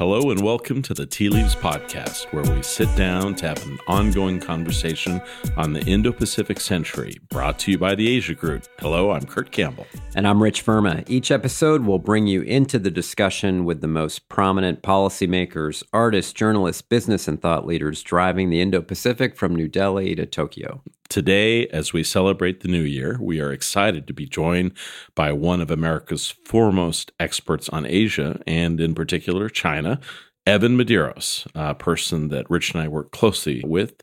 Hello and welcome to the Tea Leaves Podcast, where we sit down to have an ongoing conversation on the Indo Pacific century, brought to you by the Asia Group. Hello, I'm Kurt Campbell. And I'm Rich Verma. Each episode will bring you into the discussion with the most prominent policymakers, artists, journalists, business, and thought leaders driving the Indo Pacific from New Delhi to Tokyo. Today, as we celebrate the new year, we are excited to be joined by one of America's foremost experts on Asia and, in particular, China. Evan Medeiros, a person that Rich and I worked closely with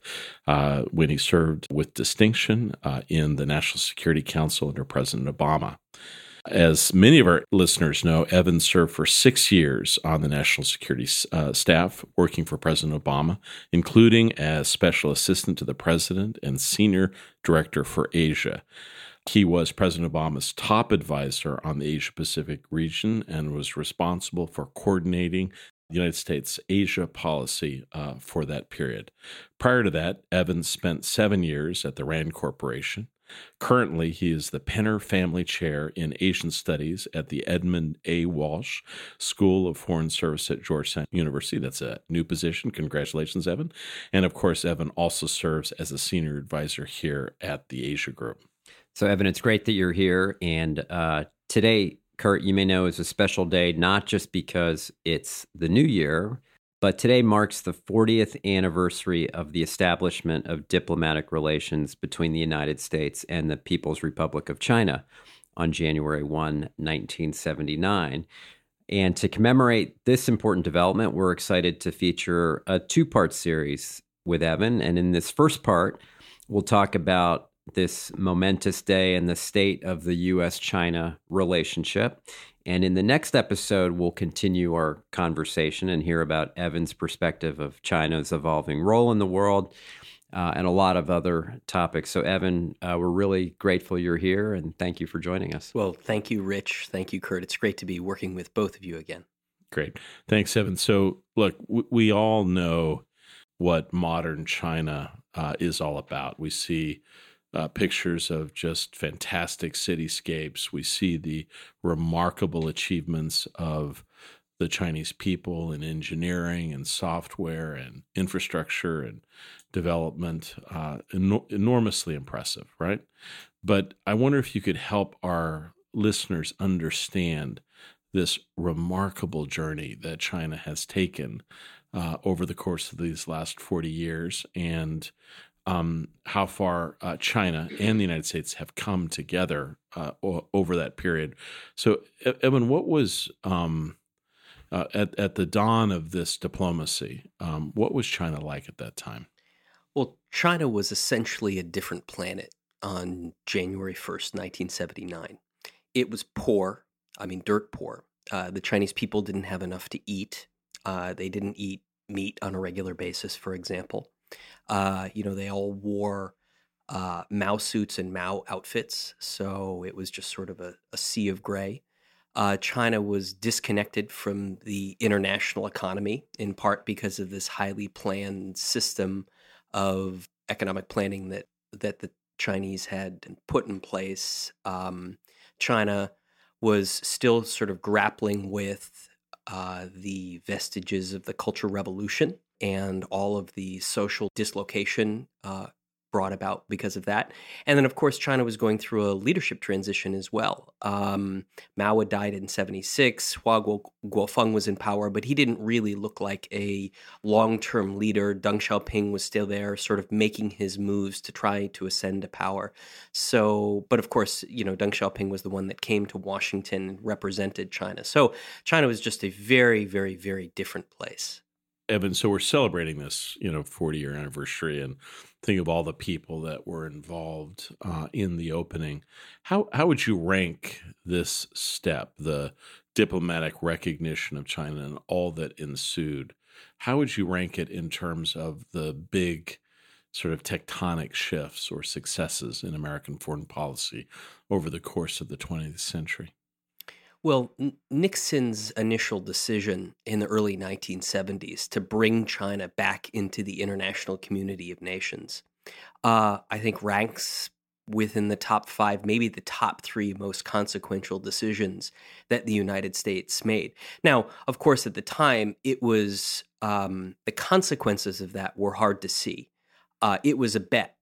uh, when he served with distinction uh, in the National Security Council under President Obama. As many of our listeners know, Evan served for six years on the national security uh, staff, working for President Obama, including as special assistant to the president and senior director for Asia. He was President Obama's top advisor on the Asia Pacific region and was responsible for coordinating the United States Asia policy uh, for that period. Prior to that, Evans spent seven years at the RAND Corporation. Currently, he is the Penner Family Chair in Asian Studies at the Edmund A. Walsh School of Foreign Service at Georgetown University. That's a new position. Congratulations, Evan. And of course, Evan also serves as a senior advisor here at the Asia Group. So, Evan, it's great that you're here. And uh, today, Kurt, you may know, is a special day, not just because it's the new year, but today marks the 40th anniversary of the establishment of diplomatic relations between the United States and the People's Republic of China on January 1, 1979. And to commemorate this important development, we're excited to feature a two part series with Evan. And in this first part, we'll talk about this momentous day and the state of the U.S. China relationship. And in the next episode, we'll continue our conversation and hear about Evan's perspective of China's evolving role in the world uh, and a lot of other topics. So, Evan, uh, we're really grateful you're here and thank you for joining us. Well, thank you, Rich. Thank you, Kurt. It's great to be working with both of you again. Great. Thanks, Evan. So, look, w- we all know what modern China uh, is all about. We see uh, pictures of just fantastic cityscapes. We see the remarkable achievements of the Chinese people in engineering and software and infrastructure and development. Uh, enormously impressive, right? But I wonder if you could help our listeners understand this remarkable journey that China has taken uh, over the course of these last 40 years and um, how far uh, China and the United States have come together uh, over that period. So, Evan, what was um, uh, at at the dawn of this diplomacy? Um, what was China like at that time? Well, China was essentially a different planet on January first, nineteen seventy nine. It was poor. I mean, dirt poor. Uh, the Chinese people didn't have enough to eat. Uh, they didn't eat meat on a regular basis, for example. Uh, you know, they all wore uh, Mao suits and Mao outfits, so it was just sort of a, a sea of gray. Uh, China was disconnected from the international economy in part because of this highly planned system of economic planning that that the Chinese had put in place. Um, China was still sort of grappling with uh, the vestiges of the Cultural Revolution and all of the social dislocation uh, brought about because of that. And then, of course, China was going through a leadership transition as well. Um, Mao had died in 76, Hua Guofeng was in power, but he didn't really look like a long term leader. Deng Xiaoping was still there, sort of making his moves to try to ascend to power. So, but of course, you know, Deng Xiaoping was the one that came to Washington and represented China. So, China was just a very, very, very different place. Evan, so we're celebrating this, you know, 40 year anniversary and think of all the people that were involved uh, in the opening. How how would you rank this step, the diplomatic recognition of China and all that ensued? How would you rank it in terms of the big sort of tectonic shifts or successes in American foreign policy over the course of the 20th century? Well, Nixon's initial decision in the early 1970s to bring China back into the international community of nations, uh, I think, ranks within the top five, maybe the top three most consequential decisions that the United States made. Now, of course, at the time, it was um, the consequences of that were hard to see. Uh, it was a bet.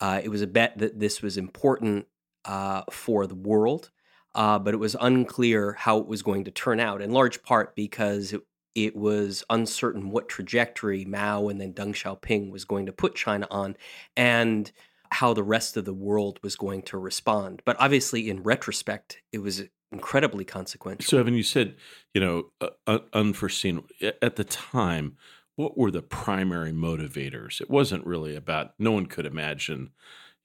Uh, it was a bet that this was important uh, for the world, uh, but it was unclear how it was going to turn out, in large part because it, it was uncertain what trajectory Mao and then Deng Xiaoping was going to put China on. And how the rest of the world was going to respond. But obviously, in retrospect, it was incredibly consequential. So, Evan, you said, you know, uh, unforeseen. At the time, what were the primary motivators? It wasn't really about, no one could imagine,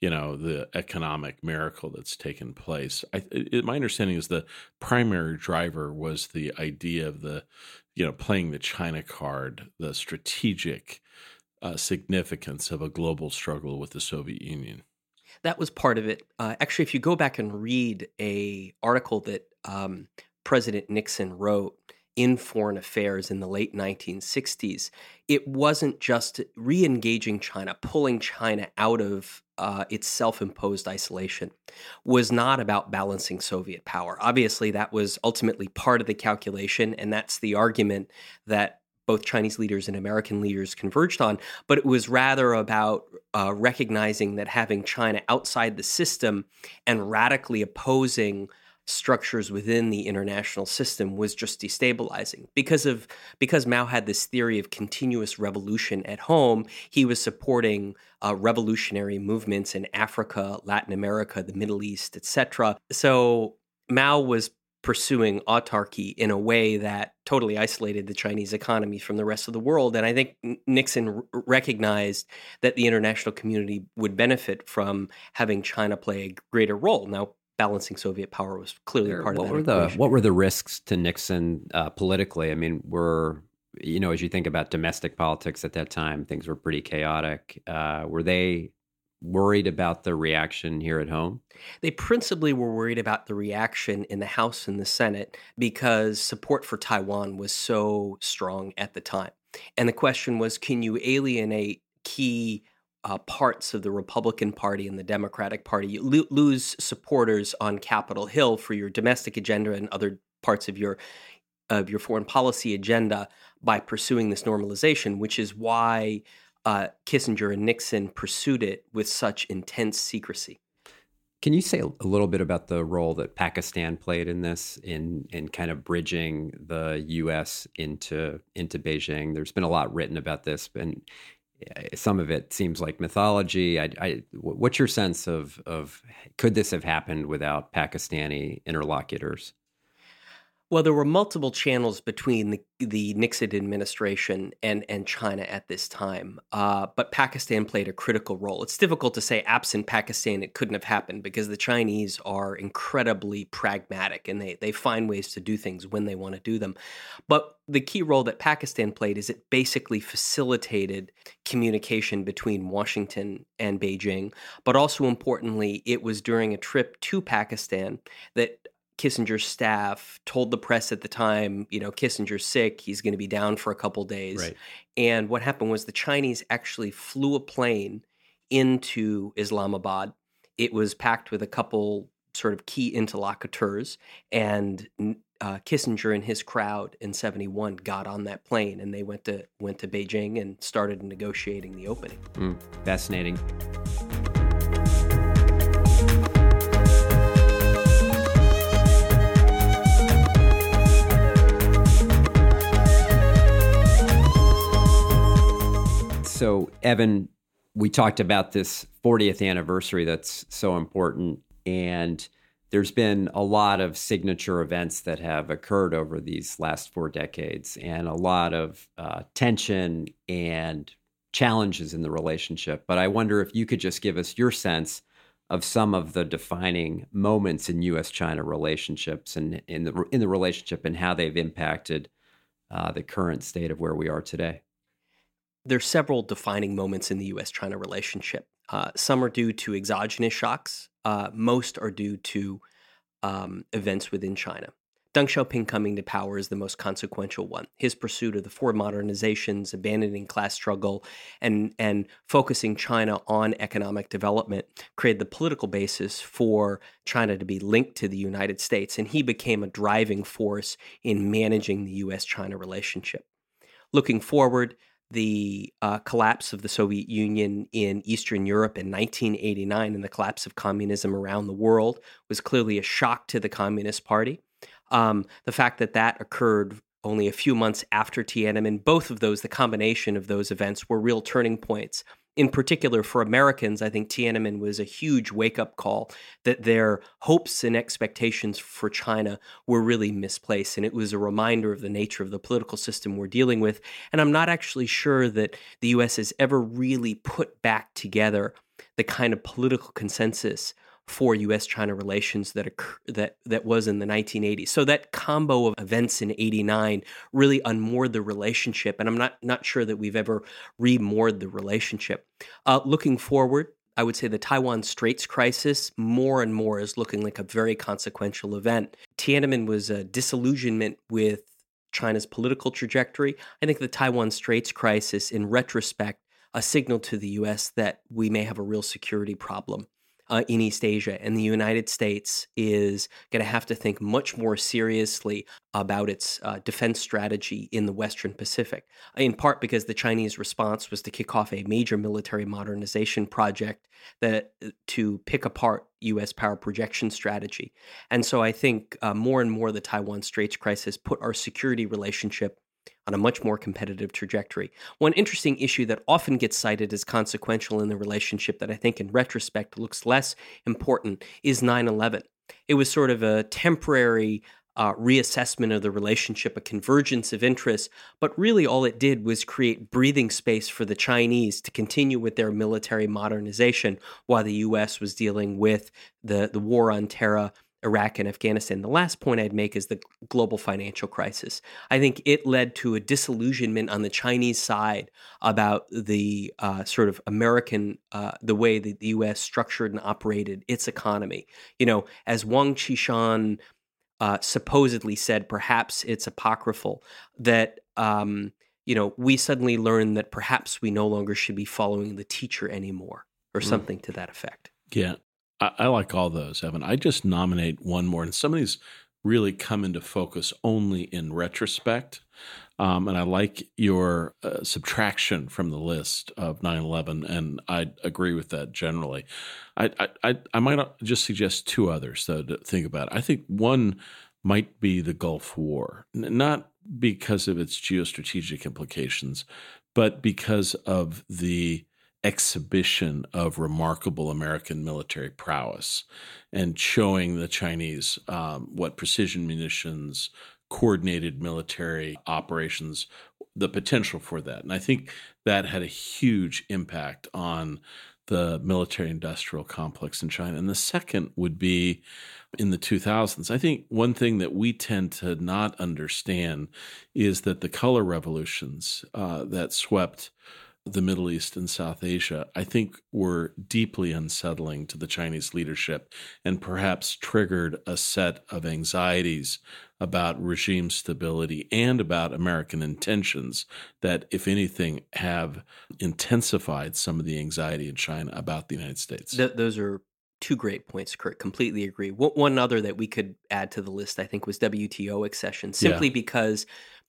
you know, the economic miracle that's taken place. I, it, my understanding is the primary driver was the idea of the, you know, playing the China card, the strategic uh, significance of a global struggle with the Soviet Union. That was part of it. Uh, actually, if you go back and read a article that um, President Nixon wrote in foreign affairs in the late 1960s, it wasn't just re-engaging China, pulling China out of uh, its self-imposed isolation, was not about balancing Soviet power. Obviously, that was ultimately part of the calculation, and that's the argument that both Chinese leaders and American leaders converged on, but it was rather about uh, recognizing that having China outside the system and radically opposing structures within the international system was just destabilizing because of because Mao had this theory of continuous revolution at home he was supporting uh, revolutionary movements in Africa Latin America the Middle East etc so Mao was pursuing autarky in a way that totally isolated the Chinese economy from the rest of the world. And I think Nixon r- recognized that the international community would benefit from having China play a greater role. Now, balancing Soviet power was clearly part what of that. Were the, what were the risks to Nixon uh, politically? I mean, were you know, as you think about domestic politics at that time, things were pretty chaotic. Uh, were they worried about the reaction here at home? They principally were worried about the reaction in the House and the Senate because support for Taiwan was so strong at the time. And the question was can you alienate key uh, parts of the Republican Party and the Democratic Party? You lo- lose supporters on Capitol Hill for your domestic agenda and other parts of your of your foreign policy agenda by pursuing this normalization, which is why uh, Kissinger and Nixon pursued it with such intense secrecy. Can you say a little bit about the role that Pakistan played in this, in in kind of bridging the U.S. into into Beijing? There's been a lot written about this, and some of it seems like mythology. I, I, what's your sense of of could this have happened without Pakistani interlocutors? Well, there were multiple channels between the, the Nixon administration and, and China at this time, uh, but Pakistan played a critical role. It's difficult to say absent Pakistan it couldn't have happened because the Chinese are incredibly pragmatic and they, they find ways to do things when they want to do them. But the key role that Pakistan played is it basically facilitated communication between Washington and Beijing. But also importantly, it was during a trip to Pakistan that Kissinger's staff told the press at the time, you know, Kissinger's sick, he's going to be down for a couple days. Right. And what happened was the Chinese actually flew a plane into Islamabad. It was packed with a couple sort of key interlocutors, and uh, Kissinger and his crowd in '71 got on that plane, and they went to went to Beijing and started negotiating the opening. Mm, fascinating. So, Evan, we talked about this 40th anniversary that's so important. And there's been a lot of signature events that have occurred over these last four decades and a lot of uh, tension and challenges in the relationship. But I wonder if you could just give us your sense of some of the defining moments in U.S. China relationships and in the in the relationship and how they've impacted uh, the current state of where we are today there's several defining moments in the U.S. China relationship. Uh, some are due to exogenous shocks. Uh, most are due to um, events within China. Deng Xiaoping coming to power is the most consequential one. His pursuit of the four modernizations, abandoning class struggle, and, and focusing China on economic development created the political basis for China to be linked to the United States. And he became a driving force in managing the US China relationship. Looking forward, the uh, collapse of the Soviet Union in Eastern Europe in 1989 and the collapse of communism around the world was clearly a shock to the Communist Party. Um, the fact that that occurred only a few months after Tiananmen, both of those, the combination of those events, were real turning points in particular for Americans, I think Tiananmen was a huge wake up call that their hopes and expectations for China were really misplaced. And it was a reminder of the nature of the political system we're dealing with. And I'm not actually sure that the US has ever really put back together the kind of political consensus for U.S.-China relations that occur, that that was in the 1980s. So that combo of events in '89 really unmoored the relationship, and I'm not not sure that we've ever remoored the relationship. Uh, looking forward, I would say the Taiwan Straits crisis more and more is looking like a very consequential event. Tiananmen was a disillusionment with China's political trajectory. I think the Taiwan Straits crisis, in retrospect, a signal to the U.S. that we may have a real security problem uh, in East Asia. And the United States is going to have to think much more seriously about its uh, defense strategy in the Western Pacific, in part because the Chinese response was to kick off a major military modernization project that uh, to pick apart U.S. power projection strategy. And so I think uh, more and more the Taiwan Straits crisis put our security relationship on a much more competitive trajectory. One interesting issue that often gets cited as consequential in the relationship that I think in retrospect looks less important is 9 11. It was sort of a temporary uh, reassessment of the relationship, a convergence of interests, but really all it did was create breathing space for the Chinese to continue with their military modernization while the U.S. was dealing with the, the war on terror Iraq and Afghanistan. The last point I'd make is the global financial crisis. I think it led to a disillusionment on the Chinese side about the uh, sort of American, uh, the way that the U.S. structured and operated its economy. You know, as Wang Qishan uh, supposedly said, perhaps it's apocryphal, that. Um, you know, we suddenly learned that perhaps we no longer should be following the teacher anymore, or mm. something to that effect. Yeah, I, I like all those, Evan. I just nominate one more, and some of these really come into focus only in retrospect. Um, and I like your uh, subtraction from the list of 9 11, and I agree with that generally. I, I, I might just suggest two others, though, to think about. I think one might be the Gulf War, not because of its geostrategic implications, but because of the exhibition of remarkable American military prowess and showing the Chinese um, what precision munitions, coordinated military operations, the potential for that. And I think that had a huge impact on the military industrial complex in China. And the second would be in the 2000s. I think one thing that we tend to not understand is that the color revolutions uh, that swept the Middle East and South Asia, I think were deeply unsettling to the Chinese leadership and perhaps triggered a set of anxieties about regime stability and about American intentions that, if anything, have intensified some of the anxiety in China about the United States. Th- those are two great points, Kurt. Completely agree. One other that we could add to the list, I think, was WTO accession, simply yeah. because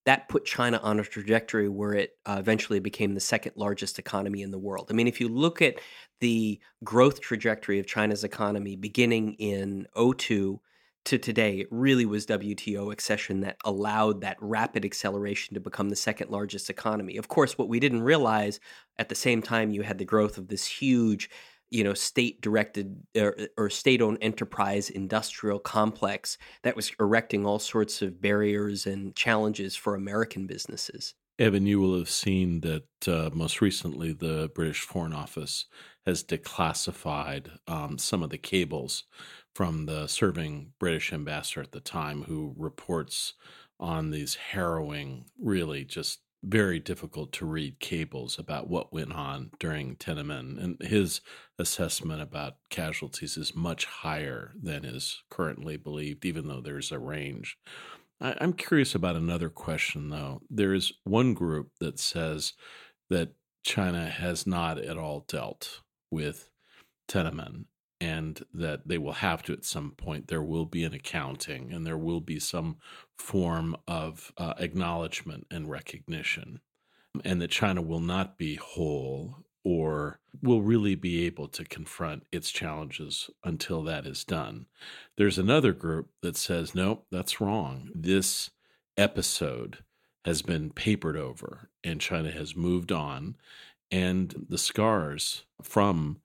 that put China on a trajectory where it uh, eventually became the second largest economy in the world. I mean, if you look at the growth trajectory of China's economy beginning in 02 to today, it really was WTO accession that allowed that rapid acceleration to become the second largest economy. Of course, what we didn't realize at the same time, you had the growth of this huge you know state directed or, or state owned enterprise industrial complex that was erecting all sorts of barriers and challenges for American businesses. Evan, you will have seen that uh, most recently the British Foreign Office has declassified um, some of the cables from the serving British ambassador at the time, who reports on these harrowing, really just very difficult to read cables about what went on during Tiananmen, and his assessment about casualties is much higher than is currently believed, even though there's a range. I, I'm curious about another question, though. There is one group that says that China has not at all dealt with Tiananmen and that they will have to at some point. There will be an accounting and there will be some form of uh, acknowledgement and recognition, and that China will not be whole or will really be able to confront its challenges until that is done. There's another group that says, no, that's wrong. This episode has been papered over and China has moved on, and the scars from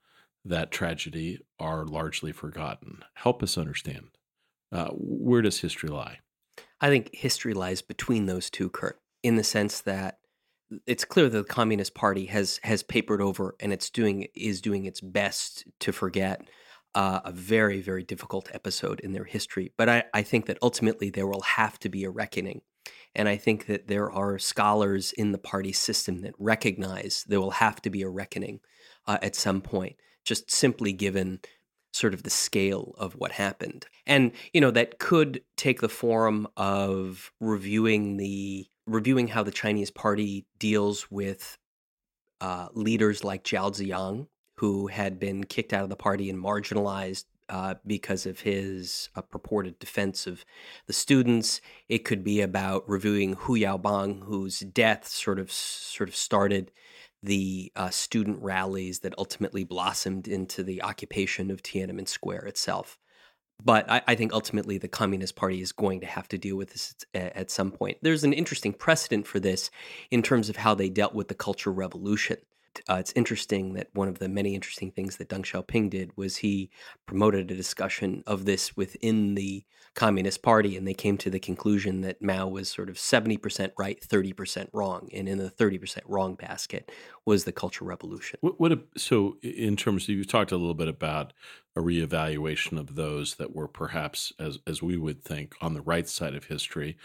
that tragedy are largely forgotten. Help us understand. Uh, where does history lie? I think history lies between those two, Kurt, in the sense that it's clear that the Communist Party has has papered over and it's doing is doing its best to forget uh, a very very difficult episode in their history. But I, I think that ultimately there will have to be a reckoning, and I think that there are scholars in the party system that recognize there will have to be a reckoning uh, at some point just simply given sort of the scale of what happened. And you know that could take the form of reviewing the reviewing how the Chinese party deals with uh, leaders like Zhao Ziyang, who had been kicked out of the party and marginalized uh, because of his uh, purported defense of the students. It could be about reviewing Hu Yaobang, whose death sort of sort of started the uh, student rallies that ultimately blossomed into the occupation of Tiananmen Square itself. But I, I, think ultimately the Communist Party is going to have to deal with this at, some point. There's an interesting precedent for this in terms of how they dealt with the Cultural Revolution. Uh, it's interesting that one of the many interesting things that Deng Xiaoping did was he promoted a discussion of this within the Communist Party, and they came to the conclusion that Mao was sort of 70% right, 30% wrong. And in the 30% wrong basket was the Cultural Revolution. What, what a, so, in terms of, you've talked a little bit about a reevaluation of those that were perhaps, as, as we would think, on the right side of history.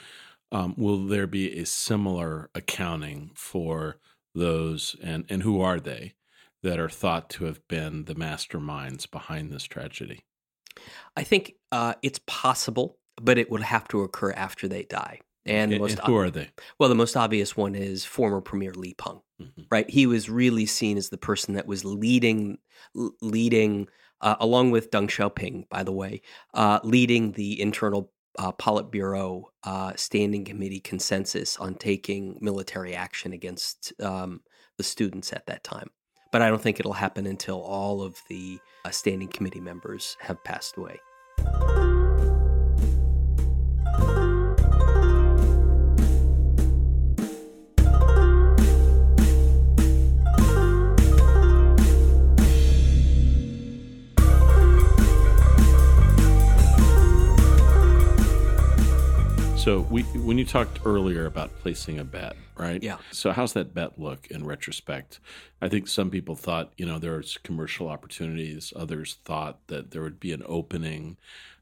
Um, will there be a similar accounting for those, and, and who are they, that are thought to have been the masterminds behind this tragedy? I think uh, it's possible, but it would have to occur after they die. And, and, most and who are they? Well, the most obvious one is former Premier Li Peng, mm-hmm. right? He was really seen as the person that was leading, leading, uh, along with Deng Xiaoping, by the way, uh, leading the internal uh, Politburo uh, Standing Committee consensus on taking military action against um, the students at that time. But I don't think it'll happen until all of the uh, Standing Committee members have passed away. So we, when you talked earlier about placing a bet, right? Yeah. So how's that bet look in retrospect? I think some people thought, you know, there's commercial opportunities. Others thought that there would be an opening.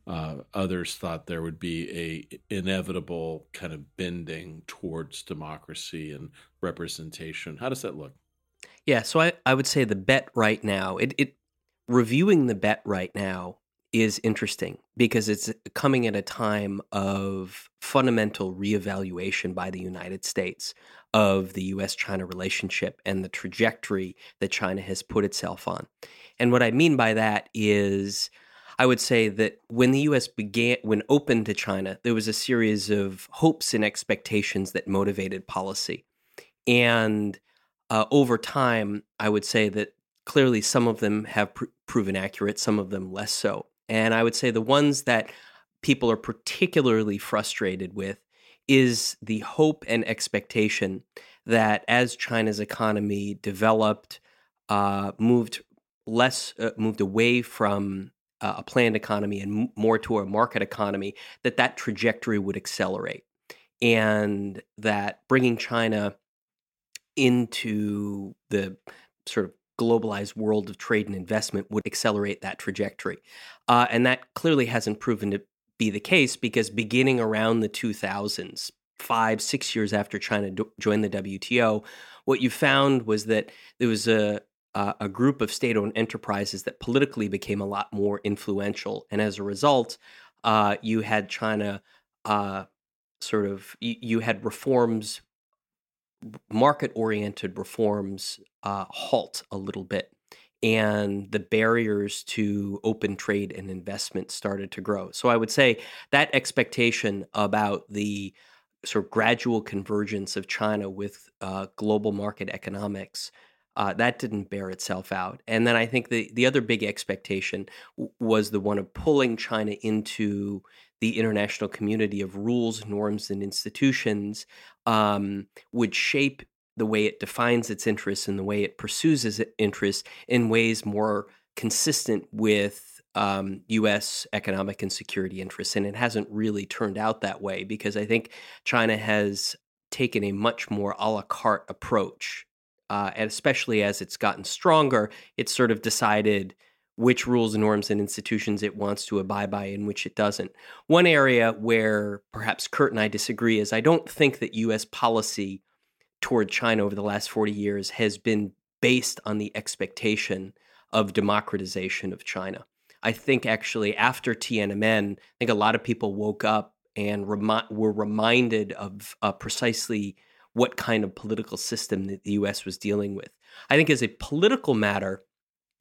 Uh, others thought there would be a inevitable kind of bending towards democracy and representation. How does that look? Yeah. So I, I would say the bet right now, it, it reviewing the bet right now is interesting because it's coming at a time of fundamental reevaluation by the United States of the US China relationship and the trajectory that China has put itself on. And what I mean by that is I would say that when the US began when open to China, there was a series of hopes and expectations that motivated policy. And uh, over time, I would say that clearly some of them have pr- proven accurate, some of them less so. And I would say the ones that people are particularly frustrated with is the hope and expectation that as China's economy developed, uh, moved less, uh, moved away from uh, a planned economy and m- more to a market economy, that that trajectory would accelerate, and that bringing China into the sort of globalized world of trade and investment would accelerate that trajectory. Uh, and that clearly hasn't proven to be the case because beginning around the 2000s, five, six years after China do- joined the WTO, what you found was that there was a uh, a group of state-owned enterprises that politically became a lot more influential, and as a result, uh, you had China uh, sort of you, you had reforms, market-oriented reforms, uh, halt a little bit, and the barriers to open trade and investment started to grow. So I would say that expectation about the sort of gradual convergence of China with uh, global market economics uh, that didn't bear itself out. And then I think the, the other big expectation w- was the one of pulling China into the international community of rules, norms, and institutions um, would shape the way it defines its interests and the way it pursues its interests in ways more consistent with um, U.S. economic and security interests. And it hasn't really turned out that way because I think China has taken a much more a la carte approach uh, and especially as it's gotten stronger, it's sort of decided which rules and norms and institutions it wants to abide by and which it doesn't. One area where perhaps Kurt and I disagree is I don't think that U.S. policy toward China over the last 40 years has been based on the expectation of democratization of China. I think actually after Tiananmen, I think a lot of people woke up and remi- were reminded of uh, precisely what kind of political system that the US was dealing with. I think as a political matter,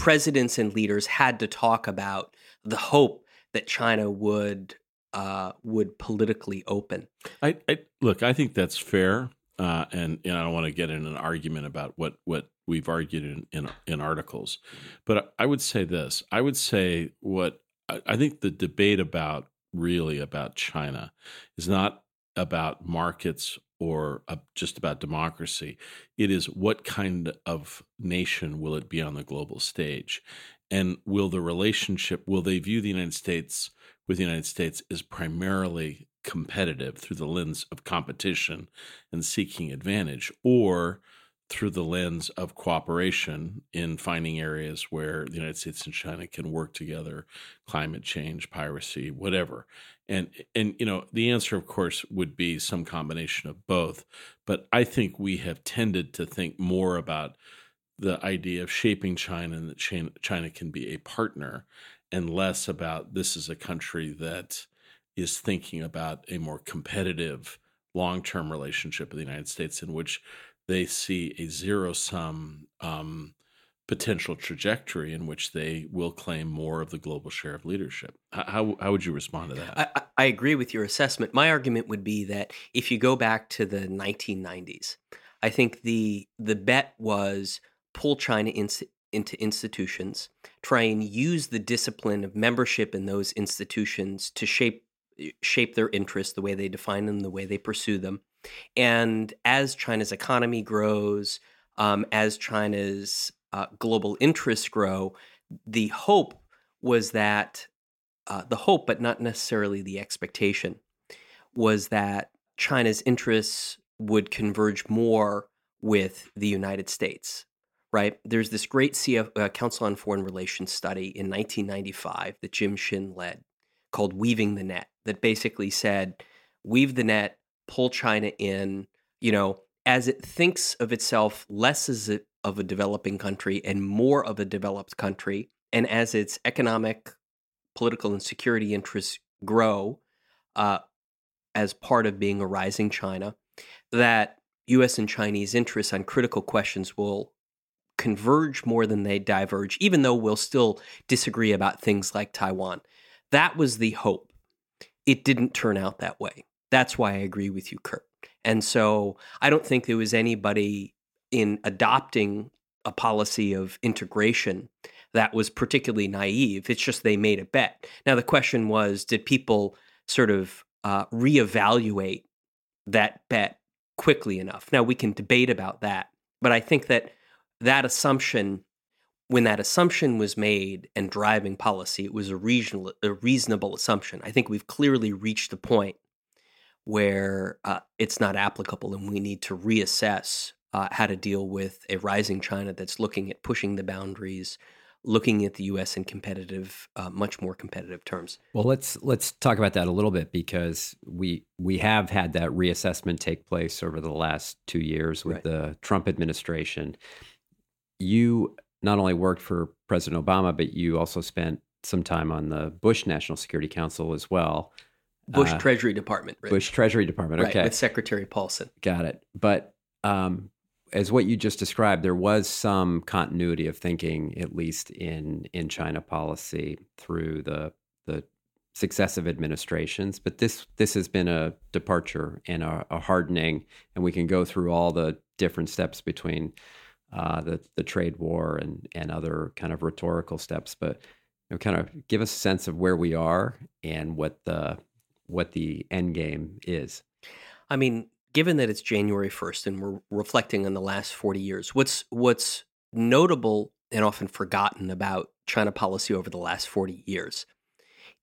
presidents and leaders had to talk about the hope that China would uh, would politically open. I, I, look. I think that's fair, uh, and, I don't want to get in an argument about what what we've argued in, in, in articles, but I would say this. I would say what I, I think the debate about really about China is not about markets or just about democracy. It is what kind of nation will it be on the global stage? And will the relationship, will they view the United States with the United States as primarily competitive through the lens of competition and seeking advantage? Or through the lens of cooperation in finding areas where the United States and China can work together, climate change, piracy, whatever. And and you know, the answer of course would be some combination of both, but I think we have tended to think more about the idea of shaping China and that China can be a partner and less about this is a country that is thinking about a more competitive long-term relationship with the United States in which they see a zero sum um, potential trajectory in which they will claim more of the global share of leadership. How, how would you respond to that? I, I agree with your assessment. My argument would be that if you go back to the 1990s, I think the the bet was pull China in, into institutions, try and use the discipline of membership in those institutions to shape shape their interests, the way they define them, the way they pursue them, and as China's economy grows, um, as China's uh, global interests grow, the hope was that uh, the hope, but not necessarily the expectation, was that China's interests would converge more with the United States. Right? There's this great CF, uh, Council on Foreign Relations study in 1995 that Jim Shinn led called Weaving the Net, that basically said, weave the net pull China in, you know, as it thinks of itself less as a, of a developing country and more of a developed country, and as its economic, political, and security interests grow uh, as part of being a rising China, that U.S. and Chinese interests on critical questions will converge more than they diverge, even though we'll still disagree about things like Taiwan. That was the hope. It didn't turn out that way. That's why I agree with you, Kurt. And so I don't think there was anybody in adopting a policy of integration that was particularly naive. It's just they made a bet. Now, the question was did people sort of uh, reevaluate that bet quickly enough? Now, we can debate about that, but I think that that assumption, when that assumption was made and driving policy, it was a, regional, a reasonable assumption. I think we've clearly reached the point where uh, it's not applicable and we need to reassess uh, how to deal with a rising China that's looking at pushing the boundaries, looking at the U.S. in competitive, uh, much more competitive terms. Well, let's let's talk about that a little bit because we we have had that reassessment take place over the last two years with Right. the Trump administration. You not only worked for President Obama, but you also spent some time on the Bush National Security Council as well. Bush Uh, Treasury Department, right? Bush Treasury Department. right, with Secretary Paulson. Got it. But um, as what you just described, there was some continuity of thinking, at least in in China policy, through the the successive administrations. But this this has been a departure and a, a hardening, and we can go through all the different steps between uh, the the trade war and and other kind of rhetorical steps. But you know, kind of give us a sense of where we are and what the what the end game is. I mean, given that it's January 1st and we're reflecting on the last 40 years, what's what's notable and often forgotten about China policy over the last 40 years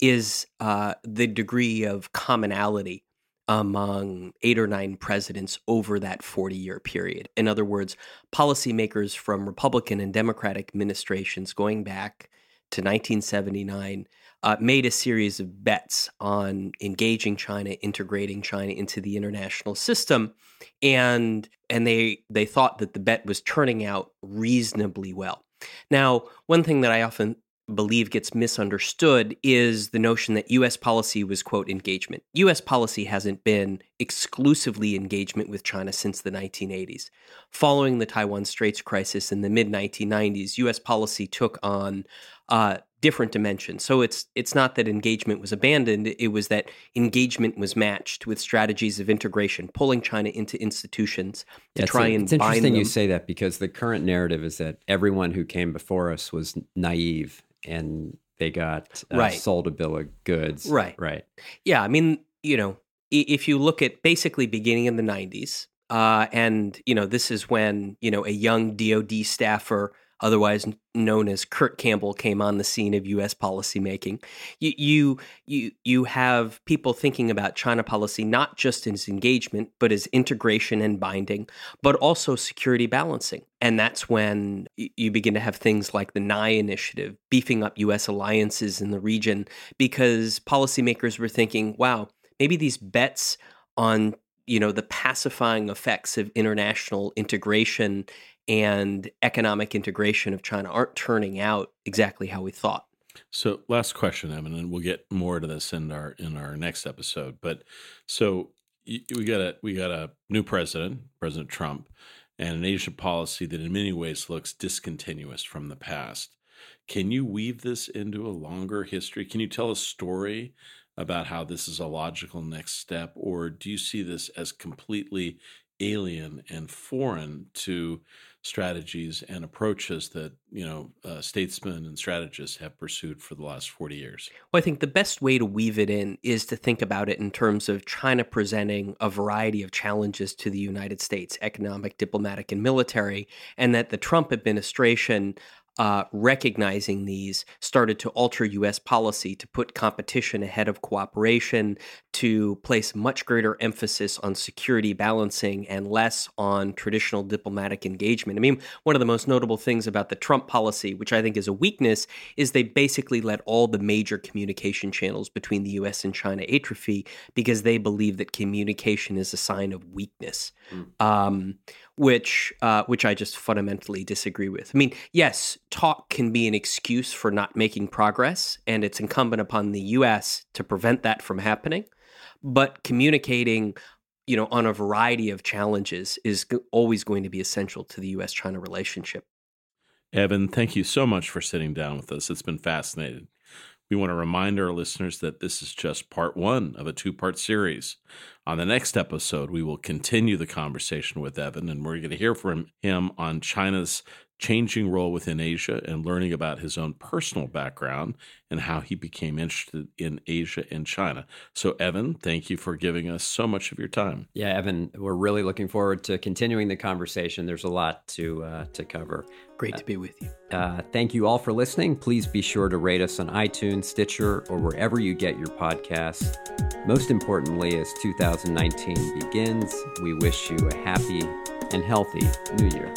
is uh, the degree of commonality among eight or nine presidents over that 40 year period. In other words, policymakers from Republican and Democratic administrations going back to 1979 uh, made a series of bets on engaging China, integrating China into the international system, and and they they thought that the bet was turning out reasonably well. Now, one thing that I often believe gets misunderstood is the notion that U.S. policy was quote engagement. U.S. policy hasn't been exclusively engagement with China since the 1980s. Following the Taiwan Straits crisis in the mid 1990s, U.S. policy took on uh, different dimensions. So it's it's not that engagement was abandoned; it was that engagement was matched with strategies of integration, pulling China into institutions to Yeah, try and it's bind interesting them. you say that because the current narrative is that everyone who came before us was naive and they got uh, Right. sold a bill of goods. Right. Right. Yeah, I mean, you know, if you look at basically beginning in the 90s, uh, and, you know, this is when, you know, a young DOD staffer, otherwise known as Kurt Campbell, came on the scene of U.S. policymaking. You, you, you, you have people thinking about China policy not just as engagement, but as integration and binding, but also security balancing. And that's when you begin to have things like the Nye initiative, beefing up U.S. alliances in the region, because policymakers were thinking, wow, maybe these bets on you know the pacifying effects of international integration and economic integration of China aren't turning out exactly how we thought. So, last question, Evan, and we'll get more to this in our in our next episode. But so we got a we got a new president, President Trump, and an Asian policy that in many ways looks discontinuous from the past. Can you weave this into a longer history? Can you tell a story about how this is a logical next step, or do you see this as completely alien and foreign to strategies and approaches that you know uh, statesmen and strategists have pursued for the last 40 years Well, I think the best way to weave it in is to think about it in terms of China presenting a variety of challenges to the United States, economic, diplomatic, and military, and that the Trump administration. Uh, recognizing these started to alter U.S. policy to put competition ahead of cooperation, to place much greater emphasis on security balancing and less on traditional diplomatic engagement. I mean, one of the most notable things about the Trump policy, which I think is a weakness, is they basically let all the major communication channels between the US and China atrophy because they believe that communication is a sign of weakness. Um, which uh, which I just fundamentally disagree with. I mean, yes, talk can be an excuse for not making progress, and it's incumbent upon the U.S. to prevent that from happening. But communicating, you know, on a variety of challenges is always going to be essential to the U.S.-China relationship. evan thank you so much for sitting down with us it's been fascinating we want to remind our listeners that this is just part one of a two part series. On the next episode, we will continue the conversation with Evan, and we're going to hear from him on China's changing role within Asia and learning about his own personal background and how he became interested in Asia and China. So, Evan, thank you for giving us so much of your time. Yeah, Evan, we're really looking forward to continuing the conversation. There's a lot to uh, to cover. Great to be with you. Uh, thank you all for listening. Please be sure to rate us on iTunes, Stitcher, or wherever you get your podcasts. Most importantly, as 2019 begins, we wish you a happy and healthy new year.